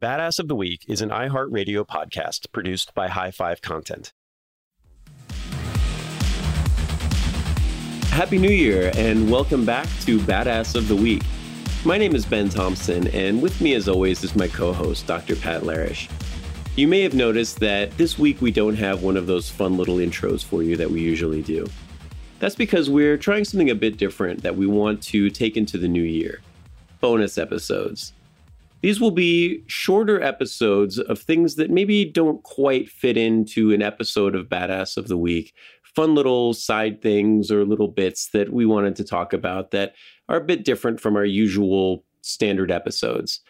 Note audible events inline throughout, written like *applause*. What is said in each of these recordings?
Badass of the Week is an iHeartRadio podcast produced by High Five Content. Happy New Year and welcome back to Badass of the Week. My name is Ben Thompson, and with me, as always, is my co host, Dr. Pat Larish. You may have noticed that this week we don't have one of those fun little intros for you that we usually do. That's because we're trying something a bit different that we want to take into the new year bonus episodes. These will be shorter episodes of things that maybe don't quite fit into an episode of Badass of the Week. Fun little side things or little bits that we wanted to talk about that are a bit different from our usual standard episodes.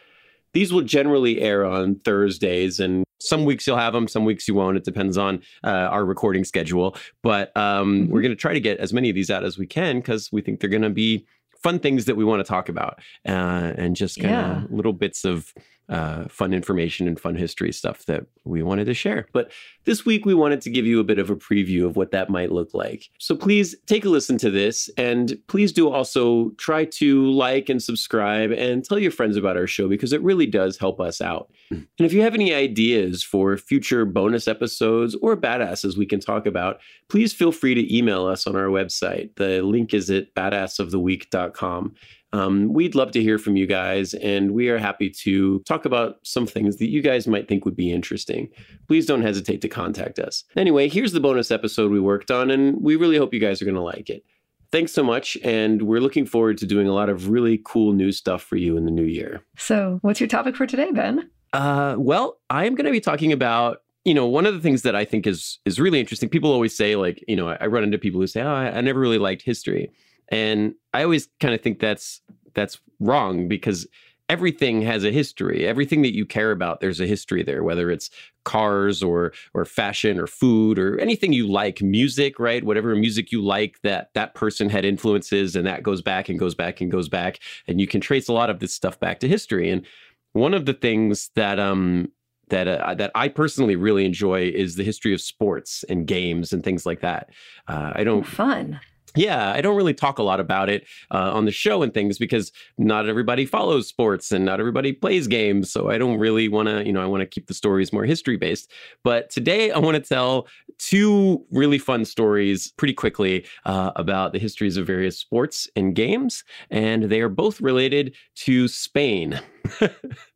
These will generally air on Thursdays, and some weeks you'll have them, some weeks you won't. It depends on uh, our recording schedule. But um, mm-hmm. we're going to try to get as many of these out as we can because we think they're going to be fun things that we want to talk about uh, and just kind of yeah. little bits of uh, fun information and fun history stuff that we wanted to share. But this week, we wanted to give you a bit of a preview of what that might look like. So please take a listen to this and please do also try to like and subscribe and tell your friends about our show because it really does help us out. And if you have any ideas for future bonus episodes or badasses we can talk about, please feel free to email us on our website. The link is at badassoftheweek.com. Um, we'd love to hear from you guys, and we are happy to talk about some things that you guys might think would be interesting. Please don't hesitate to contact us. Anyway, here's the bonus episode we worked on, and we really hope you guys are going to like it. Thanks so much, and we're looking forward to doing a lot of really cool new stuff for you in the new year. So, what's your topic for today, Ben? Uh, well, I am going to be talking about you know one of the things that i think is is really interesting people always say like you know i, run into people who say oh I, I never really liked history and I always kind of think that's that's wrong because everything has a history. Everything that you care about, there's a history there, whether it's cars or or fashion or food or anything you like, music, right? Whatever music you like that that person had influences and that goes back and goes back and goes back and you can trace a lot of this stuff back to history. And one of the things that um that uh, that I personally really enjoy is the history of sports and games and things like that. Uh, I don't fun yeah, I don't really talk a lot about it uh, on the show and things because not everybody follows sports and not everybody plays games. So I don't really want to, you know, I want to keep the stories more history based. But today I want to tell two really fun stories pretty quickly uh, about the histories of various sports and games. And they are both related to Spain. *laughs*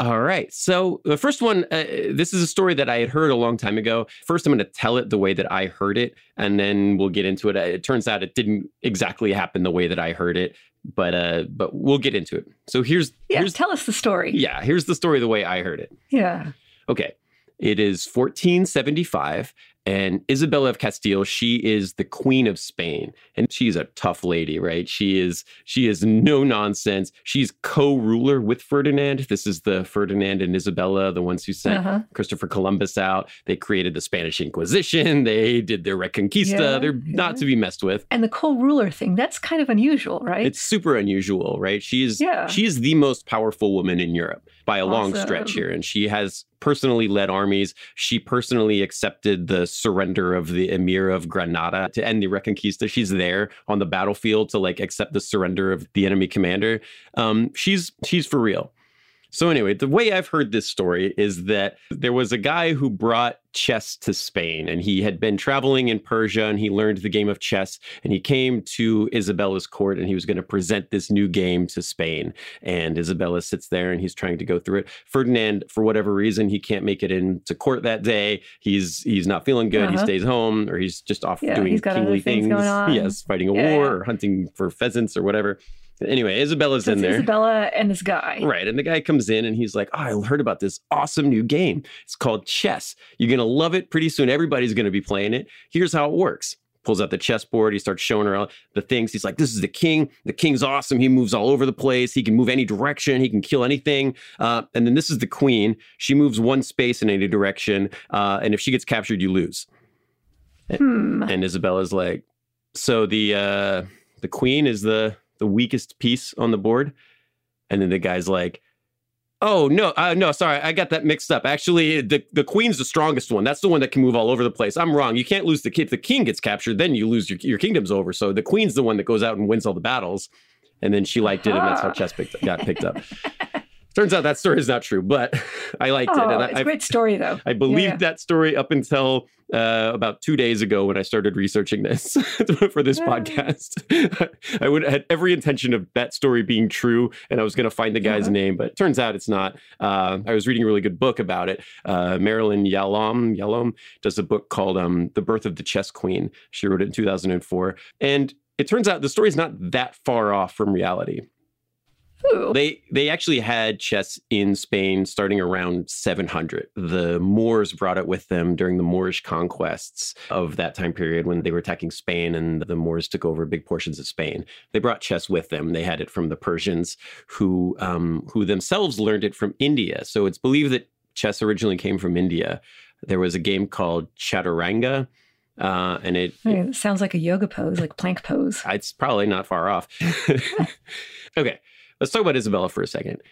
All right. So the first one, uh, this is a story that I had heard a long time ago. First, I'm going to tell it the way that I heard it, and then we'll get into it. It turns out it didn't exactly happen the way that I heard it, but uh, but we'll get into it. So here's yeah. Here's, tell us the story. Yeah, here's the story the way I heard it. Yeah. Okay. It is 1475, and Isabella of Castile, she is the queen of Spain, and she's a tough lady, right? She is she is no nonsense. She's co-ruler with Ferdinand. This is the Ferdinand and Isabella, the ones who sent uh-huh. Christopher Columbus out. They created the Spanish Inquisition. They did their Reconquista. Yeah, They're yeah. not to be messed with. And the co-ruler thing, that's kind of unusual, right? It's super unusual, right? She is yeah. she is the most powerful woman in Europe by a awesome. long stretch here, and she has personally led armies. She personally accepted the surrender of the emir of Granada to end the Reconquista. She's there on the battlefield to like accept the surrender of the enemy commander. Um, she's she's for real. So anyway, the way I've heard this story is that there was a guy who brought chess to Spain and he had been traveling in Persia and he learned the game of chess and he came to Isabella's court and he was going to present this new game to Spain and Isabella sits there and he's trying to go through it. Ferdinand for whatever reason he can't make it into court that day. He's he's not feeling good. Uh-huh. He stays home or he's just off yeah, doing kingly things. things. *laughs* Yes, fighting a yeah, war yeah. or hunting for pheasants or whatever. Anyway, Isabella's so in there. Isabella and this guy. Right. And the guy comes in and he's like, Oh, I heard about this awesome new game. It's called chess. You're going to love it pretty soon. Everybody's going to be playing it. Here's how it works pulls out the chessboard. He starts showing her all the things. He's like, "This is the king. The king's awesome. He moves all over the place. He can move any direction. He can kill anything." Uh, and then this is the queen. She moves one space in any direction, uh, and if she gets captured, you lose. Hmm. And Isabella's like, "So the uh, the queen is the the weakest piece on the board," and then the guy's like. Oh no, uh, no, sorry, I got that mixed up. Actually, the, the queen's the strongest one. That's the one that can move all over the place. I'm wrong. You can't lose the king. if the king gets captured, then you lose your your kingdom's over. So the queen's the one that goes out and wins all the battles. And then she liked it, and that's how chess picked, got picked up. *laughs* Turns out that story is not true, but *laughs* I liked Oh, it. And it's I, a great story, though. I believed Yeah. that story up until uh, about two days ago when I started researching this *laughs* for this Yeah. podcast. *laughs* I would had every intention of that story being true, and I was going to find the guy's Uh-huh. name, but it turns out it's not. Uh, I was reading a really good book about it. Uh, Marilyn Yalom Yalom does a book called um, "The Birth of the Chess Queen." She wrote it in 2004, and it turns out the story is not that far off from reality. Ooh. They they actually had chess in Spain starting around 700. The Moors brought it with them during the Moorish conquests of that time period when they were attacking Spain and the Moors took over big portions of Spain. They brought chess with them. They had it from the Persians, who um, who themselves learned it from India. So it's believed that chess originally came from India. There was a game called Chaturanga, uh, and it I mean, it sounds like a yoga pose, like plank pose. it's probably not far off. *laughs* *laughs* okay, let's talk about Isabella for a second.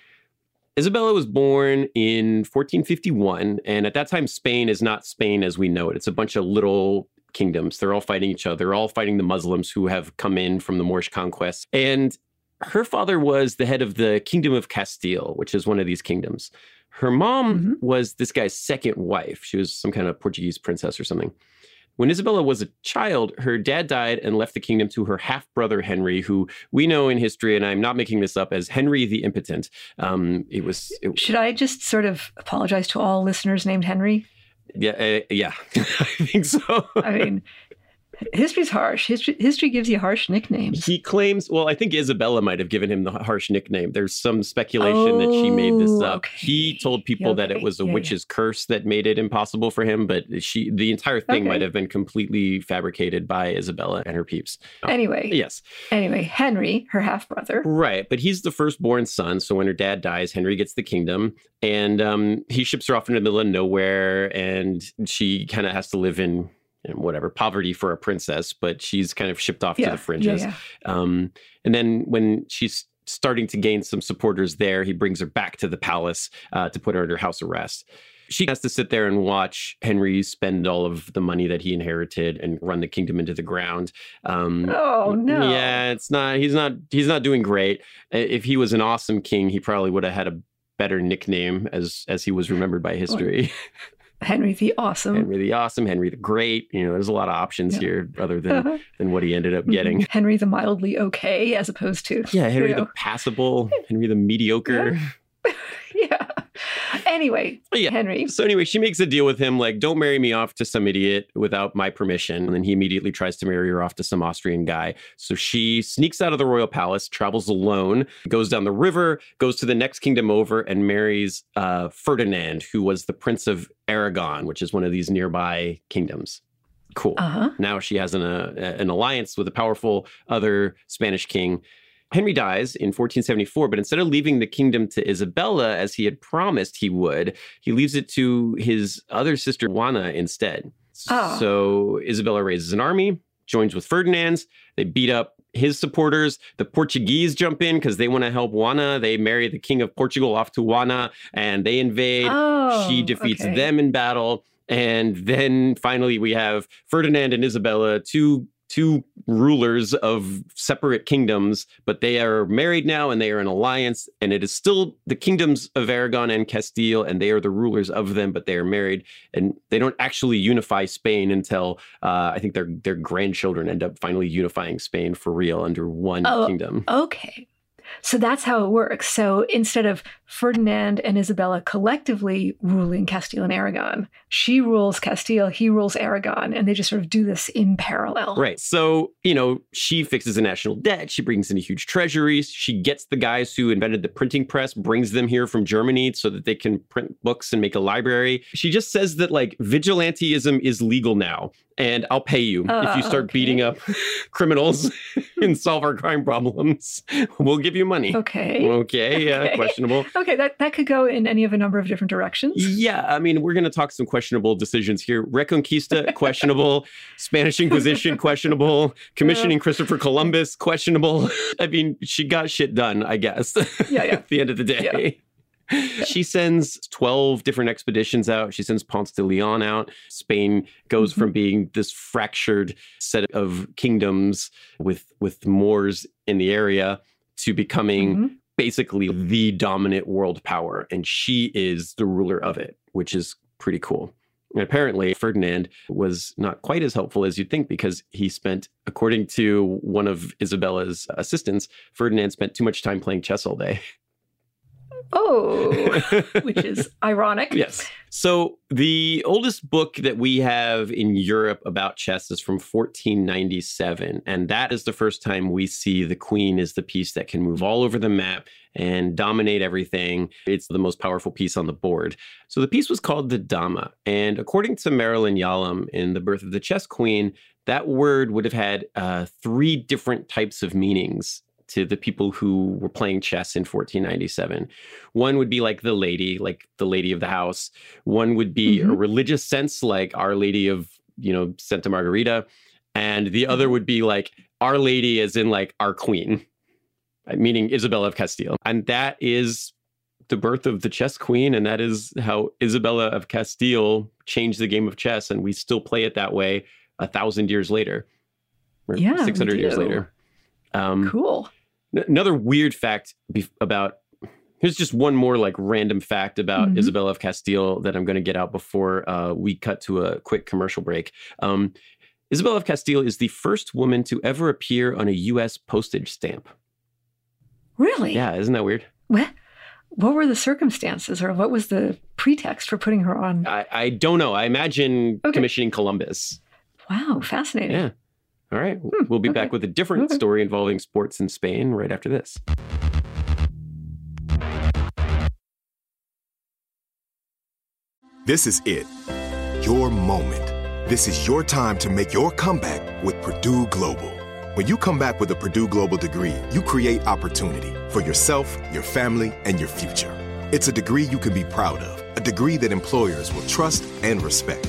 Isabella was born in 1451, and at that time, Spain is not Spain as we know it. It's a bunch of little kingdoms. They're all fighting each other. They're all fighting the Muslims who have come in from the Moorish conquest. And her father was the head of the Kingdom of Castile, which is one of these kingdoms. Her mom Mhm. was this guy's second wife. She was some kind of Portuguese princess or something. When Isabella was a child, her dad died and left the kingdom to her half brother Henry, who we know in history, and I'm not making this up, as Henry the Impotent. Um, it was, it, Should I just sort of apologize to all listeners named Henry? yeah, uh, yeah, *laughs* I think so. I mean, history's harsh. History, history gives you harsh nicknames. He claims, well, I think Isabella might have given him the harsh nickname. There's some speculation that she made this Oh, up. He told people that it was a Yeah, yeah. witch's curse that made it impossible for him, but she, the entire thing Okay. might have been completely fabricated by Isabella and her peeps. Anyway, Yes. anyway, Henry, her half brother. Right, but he's the firstborn son. So when her dad dies, Henry gets the kingdom, and um, he ships her off into the middle of nowhere, and she kind of has to live in, in whatever poverty for a princess. But she's kind of shipped off to the fringes. yeah, yeah. Um, and then when she's starting to gain some supporters there, he brings her back to the palace uh, to put her under house arrest. She has to sit there and watch Henry spend all of the money that he inherited and run the kingdom into the ground. Um, Oh no! yeah, it's not. He's not. He's not doing great. If he was an awesome king, he probably would have had a better nickname as as he was *laughs* remembered by history. *laughs* Henry the Awesome. Henry the Awesome, Henry the Great. You know, there's a lot of options Yeah. here other than Uh-huh. than what he ended up getting. Henry the mildly okay, as opposed to Yeah, Henry you the passable, *laughs* Henry the mediocre. yeah. *laughs* Anyway, Yeah. Henry. So anyway, she makes a deal with him like, "Don't marry me off to some idiot without my permission." And then he immediately tries to marry her off to some Austrian guy. So she sneaks out of the royal palace, travels alone, goes down the river, goes to the next kingdom over, and marries uh, Ferdinand, who was the Prince of Aragon, which is one of these nearby kingdoms. Cool. Uh huh. Now she has an, uh, an alliance with a powerful other Spanish king. Henry dies in 1474, but instead of leaving the kingdom to Isabella as he had promised he would, he leaves it to his other sister Juana instead. Ah. So Isabella raises an army, joins with Ferdinand's. They beat up his supporters. The Portuguese jump in because they want to help Juana. They marry the king of Portugal off to Juana and they invade Oh, she defeats okay. them in battle and then finally we have ferdinand and isabella two two rulers of separate kingdoms but they are married now and they are in alliance and it is still the kingdoms of aragon and castile and they are the rulers of them but they are married and they don't actually unify spain until uh, i think their their grandchildren end up finally unifying spain for real under one Oh. kingdom Okay. So that's how it works. So instead of Ferdinand and Isabella collectively ruling Castile and Aragon, she rules Castile, he rules Aragon, and they just sort of do this in parallel. Right. So, you know, she fixes the national debt. She brings in a huge treasury. She gets the guys who invented the printing press, brings them here from Germany so that they can print books and make a library. She just says that like vigilanteism is legal now. And I'll pay you if you start okay. beating up *laughs* criminals *laughs* and solve our crime problems. We'll give you money. Okay. Okay. okay. questionable. Okay, that that could go in any of a number of different directions. Yeah, I mean, we're going to talk some questionable decisions here. Reconquista, questionable. *laughs* Spanish Inquisition, questionable. Commissioning uh, Christopher Columbus, questionable. I mean, she got shit done, I guess. Yeah, yeah. At the end of the day. Yeah *laughs* she sends 12 different expeditions out. She sends Ponce de Leon out. Spain goes mm-hmm. from being this fractured set of kingdoms with with Moors in the area to becoming mm-hmm. basically the dominant world power and she is the ruler of it, which is pretty cool. And apparently, Ferdinand was not quite as helpful as you'd think because he spent, according to one of Isabella's assistants, Ferdinand spent too much time playing chess all day. *laughs* Oh, which is *laughs* ironic. Yes. So the oldest book that we have in Europe about chess is from 1497. And that is the first time we see the queen is the piece that can move all over the map and dominate everything. It's the most powerful piece on the board. So the piece was called the Dama. And according to Marilyn Yalom in The Birth of the Chess Queen, that word would have had uh, three different types of meanings to the people who were playing chess in 1497. One would be like the lady, like the lady of the house. One would be mm-hmm. a religious sense, like Our Lady of, you know, Santa Margarita. And the other mm-hmm. would be like Our Lady, as in like our queen, uh, meaning Isabella of Castile. And that is the birth of the chess queen. And that is how Isabella of Castile changed the game of chess. And we still play it that way a thousand years later. yeah, 600 years later. Um, cool another weird fact about here's just one more like random fact about mm-hmm. Isabella of Castile that I'm going to get out before uh, we cut to a quick commercial break. Um, Isabella of Castile is the first woman to ever appear on a U.S. postage stamp. Really? Yeah, isn't that weird? What? What were the circumstances, or what was the pretext for putting her on? I, I don't know. I imagine okay. commissioning Columbus. Wow, fascinating. Yeah. All right. Hmm, we'll be okay. back with a different okay. story involving sports in Spain right after this. This is it. Your moment. This is your time to make your comeback with Purdue Global. When you come back with a Purdue Global degree, you create opportunity for yourself, your family, and your future. It's a degree you can be proud of, a degree that employers will trust and respect.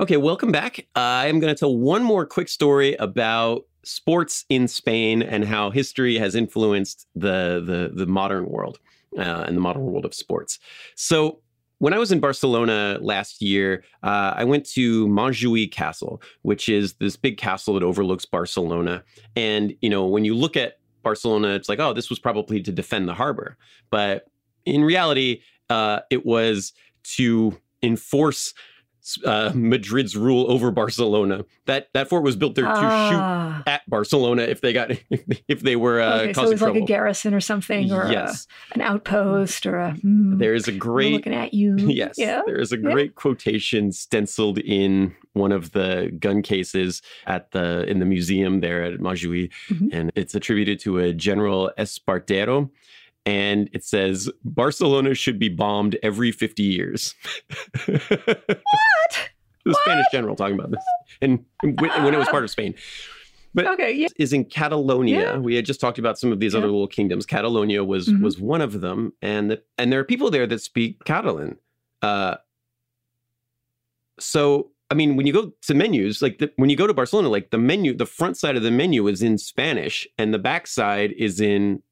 Okay, welcome back. I'm going to tell one more quick story about sports in Spain and how history has influenced the the, the modern world uh, and the modern world of sports. So. When I was in Barcelona last year, uh, I went to Montjuïc Castle, which is this big castle that overlooks Barcelona. And you know, when you look at Barcelona, it's like, oh, this was probably to defend the harbor, but in reality, uh, it was to enforce uh, Madrid's rule over Barcelona. That that fort was built there to Ah. shoot at Barcelona if they got *laughs* if they were uh, okay, so it was like a garrison or something, or a- Yes. an outpost, or a. hmm, there is a great looking at you. *laughs* yes, Yeah. there is a yeah. great quotation stenciled in one of the gun cases at the in the museum there at Montjuïc, Mhm. and it's attributed to a General Espartero. And it says Barcelona should be bombed every 50 years. what? *laughs* The Spanish general talking about this, and when, when it was part of Spain. But Okay. Yeah. is in Catalonia. Yeah. We had just talked about some of these Yeah. other little kingdoms. Catalonia was Mhm. was one of them, and the, and there are people there that speak Catalan. Uh, so I mean, when you go to menus, like the, when you go to Barcelona, like the menu, the front side of the menu is in Spanish, and the back side is in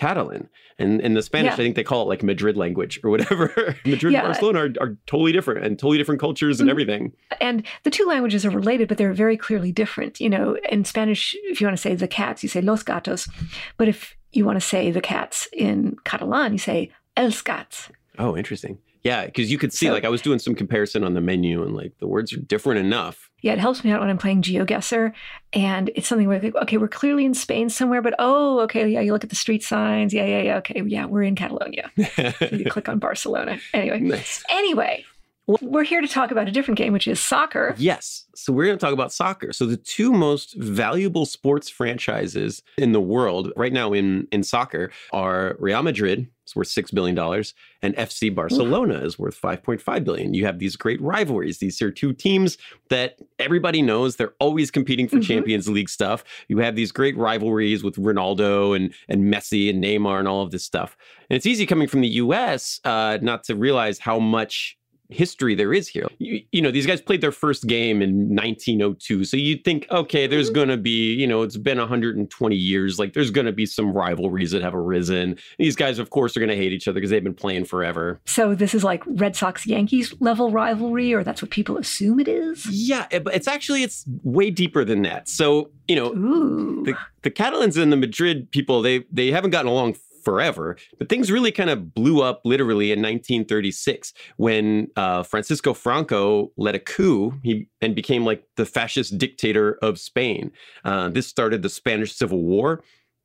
Catalan. And in the Spanish, Yeah. I think they call it like Madrid language or whatever. *laughs* Madrid Yeah. and Barcelona are, are totally different and totally different cultures and Mhm. everything. And the two languages are related, but they're very clearly different. You know, in Spanish, if you want to say the cats, you say los gatos. But if you want to say the cats in Catalan, you say els gats. Oh, interesting. Yeah, because you could see, So- like, I was doing some comparison on the menu, and like the words are different enough. Yeah, it helps me out when I'm playing GeoGuessr. And it's something where, like, okay, we're clearly in Spain somewhere, but oh, okay, yeah, you look at the street signs. Yeah, yeah, yeah. Okay, yeah, we're in Catalonia. *laughs* you click on Barcelona. Anyway, nice. anyway, we're here to talk about a different game, which is soccer. Yes. So we're going to talk about soccer. So the two most valuable sports franchises in the world right now in in soccer are Real Madrid, it's worth six billion dollars, and FC Barcelona is worth five point five billion. You have these great rivalries. These are two teams that everybody knows. They're always competing for Mhm. Champions League stuff. You have these great rivalries with Ronaldo and and Messi and Neymar and all of this stuff. And it's easy coming from the U.S. Uh, not to realize how much history there is here. You, you know, these guys played their first game in 1902. So you'd think, okay, there's mm-hmm. going to be, you know, it's been 120 years. Like there's going to be some rivalries that have arisen. These guys, of course, are going to hate each other because they've been playing forever. So this is like Red Sox Yankees level rivalry, or that's what people assume it is. Yeah, it- but it's actually, it's way deeper than that. So, you know, Ooh. the, the Catalans and the Madrid people, they they haven't gotten along forever, but things really kind of blew up literally in 1936 when uh, Francisco Franco led a coup he, and became like the fascist dictator of Spain. Uh, this started the Spanish Civil War.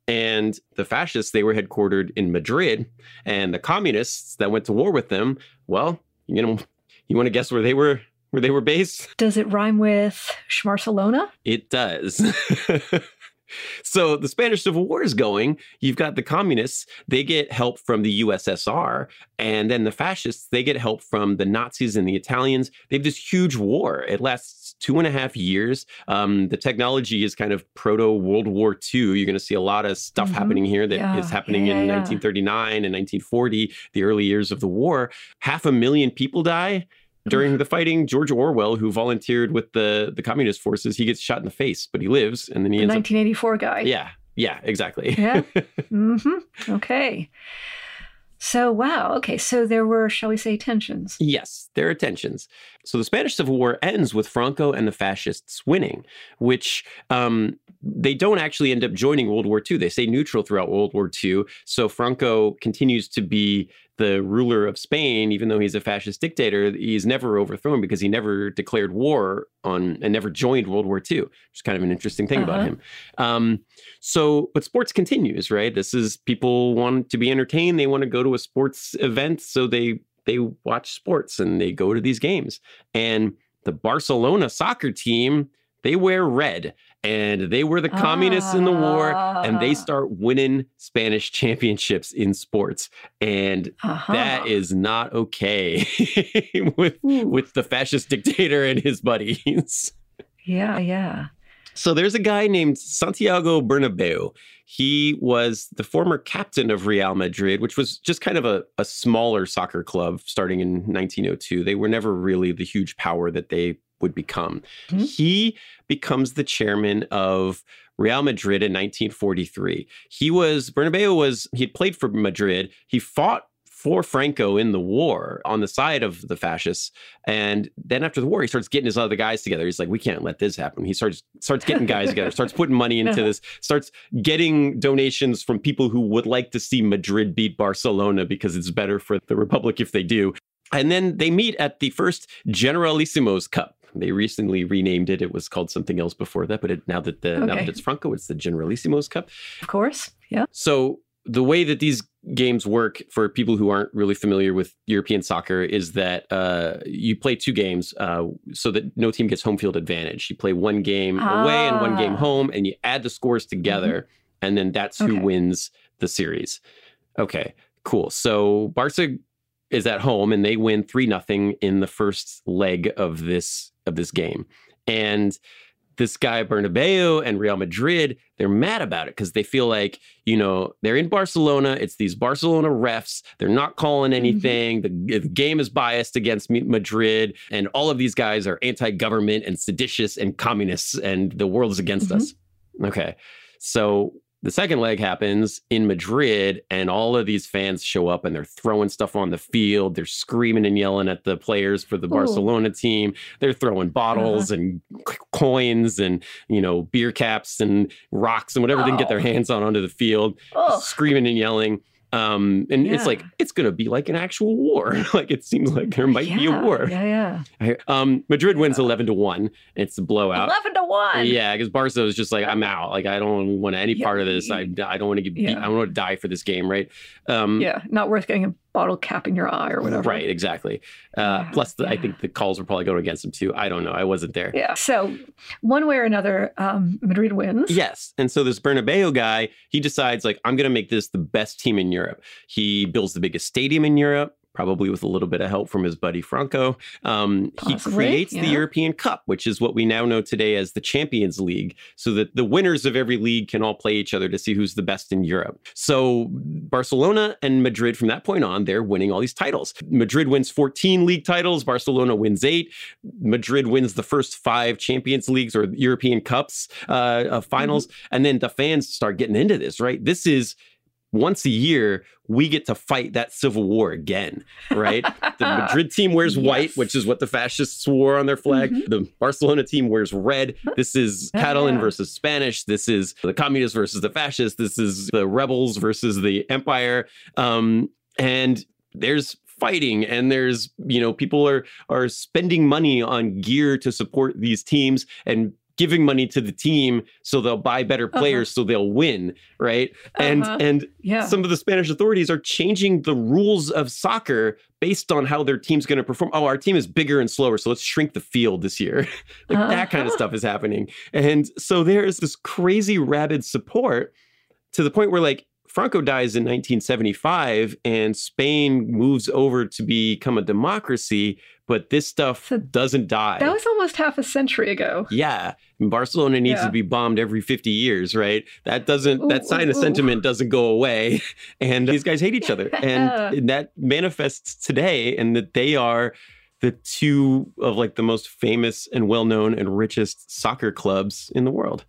And the fascists, they were headquartered in Madrid. And the communists that went to war with them, well, you know, you want to guess where they were where they were based? Does it rhyme with Schmarcelona? It does. *laughs* so the Spanish Civil War is going. You've got the communists, they get help from the USSR. And then the fascists, they get help from the Nazis and the Italians. They have this huge war. It lasts two and a half years. Um, the technology is kind of proto World War II. You're going to see a lot of stuff Mhm. happening here that is Yeah, happening yeah, in yeah. 1939 and 1940, the early years of the war. Half a million people die during the fighting, George Orwell, who volunteered with the the communist forces, he gets shot in the face, but he lives, and then he The ends 1984 guy. Yeah, yeah, exactly. Yeah. *laughs* mm-hmm. Okay. So wow. Okay. So there were, shall we say, tensions. Yes, there are tensions. So the Spanish Civil War ends with Franco and the fascists winning, which um, they don't actually end up joining World War II. They stay neutral throughout World War II. So Franco continues to be the ruler of Spain, even though he's a fascist dictator. He's never overthrown because he never declared war on and never joined World War II, which is kind of an interesting thing about Uh-huh. him. Um, so, but sports continues, right? This is people want to be entertained. They want to go to a sports event, so they they watch sports and they go to these games. And the Barcelona soccer team, they wear red and they were the communists in the war and they Ah. start winning Spanish championships in sports. And Uh-huh. that is not okay *laughs* with Ooh. with the fascist dictator and his buddies. Yeah. Yeah. So there's a guy named Santiago Bernabeu. He was the former captain of Real Madrid, which was just kind of a, a smaller soccer club starting in 1902. They were never really the huge power that they would become. Mhm. He becomes the chairman of Real Madrid in 1943. He was Bernabeu was he played for Madrid. He fought for Franco in the war on the side of the fascists. And then after the war, he starts getting his other guys together. He's like, we can't let this happen. He starts starts getting guys together, starts putting money *laughs* into this, starts getting donations from people who would like to see Madrid beat Barcelona because it's better for the Republic if they do. And then they meet at the first Generalissimo's Cup. They recently renamed it. It was called something else before that, but it, now that the now that it's Franco, it's the Generalissimo's Cup. Of course. Yeah. So the way that these games work for people who aren't really familiar with European soccer is that uh, you play two games uh, so that no team gets home field advantage. You play one game away and one game Ah. home, and you add the scores together, and then that's who Okay. wins the series. Okay, cool. So Barca is at home and they win three nothing in the first leg of this of this game, and this guy Bernabeu and Real Madrid, they're mad about it because they feel like, you know, they're in Barcelona. It's these Barcelona refs. They're not calling anything. The, the game is biased against Madrid. And all of these guys are anti government and seditious and communists, and the world is against Mhm. us. Okay. So the second leg happens in Madrid, and all of these fans show up and they're throwing stuff on the field. They're screaming and yelling at the players for the Ooh. Barcelona team. They're throwing bottles uh-huh. and coins and, you know, beer caps and rocks and whatever they can get their Oh. hands on onto the field, Oh, screaming and yelling. Um, and it's like, it's going to be like an actual war. *laughs* like it seems like there might be a war. Yeah, yeah. *laughs* Um, Madrid wins 11 to 1. It's a blowout. 11 to 1. Yeah, because Barca is just like, I'm out. Like, I don't want any Yeah. part of this. I, I don't want to get. beat. I don't want to die for this game, right? Um, Yeah, not worth getting bottle cap in your eye or whatever. Right, exactly. Uh, Yeah, plus, the, I think the calls were probably going against him too. I don't know. I wasn't there. Yeah. So, one way or another, um, Madrid wins. Yes. And so this Bernabeu guy, he decides like I'm going to make this the best team in Europe. He builds the biggest stadium in Europe, probably with a little bit of help from his buddy Franco. Um, he creates the. European Cup, which is what we now know today as the Champions League, so that the winners of every league can all play each other to see who's the best in Europe. So Barcelona and Madrid, from that point on, they're winning all these titles. Madrid wins 14 league titles. Barcelona wins eight. Madrid wins the first five Champions Leagues or European Cups uh, uh, finals. And then the fans start getting into this, right? This is once a year, we get to fight that civil war again, right? the *laughs* Madrid team wears white, which is what the fascists wore on their flag. Mhm. The Barcelona team wears red. This is Yeah, Catalan yeah. versus Spanish. This is the communists versus the fascists. This is the rebels versus the empire. Um, and there's fighting and there's you know people are are spending money on gear to support these teams and giving money to the team so they'll buy better players so they'll win right and Uh-huh. and Yeah. some of the Spanish authorities are changing the rules of soccer based on how their team's going to perform. Oh, our team is bigger and slower, so let's shrink the field this year. *laughs* like that kind of Uh-huh. stuff is happening. And so there's this crazy rabid support to the point where like Franco dies in 1975 and Spain moves over to become a democracy, but this stuff So doesn't die. that was almost half a century ago. Yeah, and Barcelona needs Yeah. to be bombed every 50 years, right? That doesn't that Ooh, sign ooh, of ooh. sentiment doesn't go away *laughs* and these guys hate each other Yeah. and, *laughs* and that manifests today and that they are the two of like the most famous and well-known and richest soccer clubs in the world.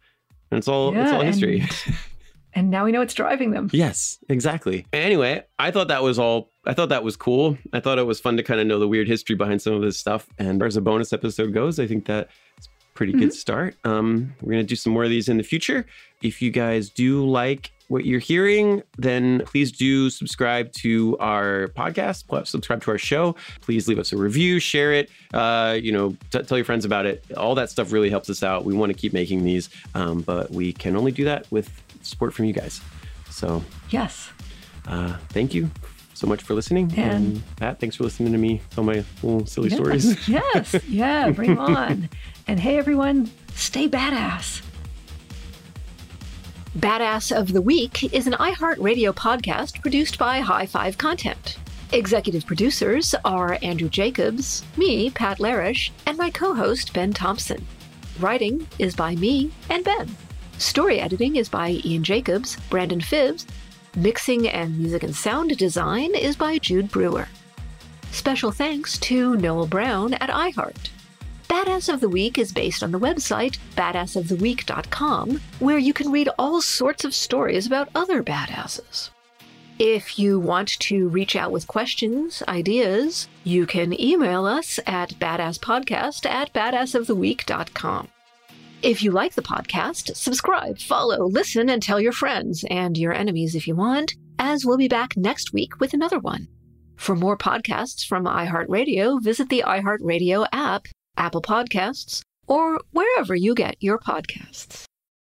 And it's all it's all history. and- *laughs* And now we know what's driving them. Yes, exactly. Anyway, I thought that was all. I thought that was cool. I thought it was fun to kind of know the weird history behind some of this stuff. And as a bonus episode goes, I think that it's a pretty good start. Um, we're gonna do some more of these in the future. If you guys do like what you're hearing, then please do subscribe to our podcast. Plus, subscribe to our show. Please leave us a review, share it. Uh, you know, t- tell your friends about it. All that stuff really helps us out. We want to keep making these, um, but we can only do that with support from you guys. So Yes. uh, thank you so much for listening. And- And, Pat, thanks for listening to me tell my little silly yes. stories. *laughs* yes. Yeah. Bring 'em on. And hey, everyone, stay badass. Badass of the Week is an iHeartRadio podcast produced by High Five Content. Executive producers are Andrew Jacobs, me, Pat Larish, and my co host, Ben Thompson. Writing is by me and Ben. Story editing is by Ian Jacobs, Brandon Phibbs. Mixing and music and sound design is by Jude Brewer. Special thanks to Noel Brown at iHeart. Badass of the Week is based on the website badassoftheweek.com, where you can read all sorts of stories about other badasses. If you want to reach out with questions, ideas, you can email us at badasspodcast at badassoftheweek.com. If you like the podcast, subscribe, follow, listen, and tell your friends and your enemies if you want, as we'll be back next week with another one. For more podcasts from iHeartRadio, visit the iHeartRadio app, Apple Podcasts, or wherever you get your podcasts.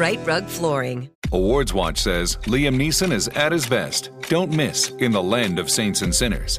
Rite Rug Flooring. Awards Watch says Liam Neeson is at his best. Don't miss In the Land of Saints and Sinners.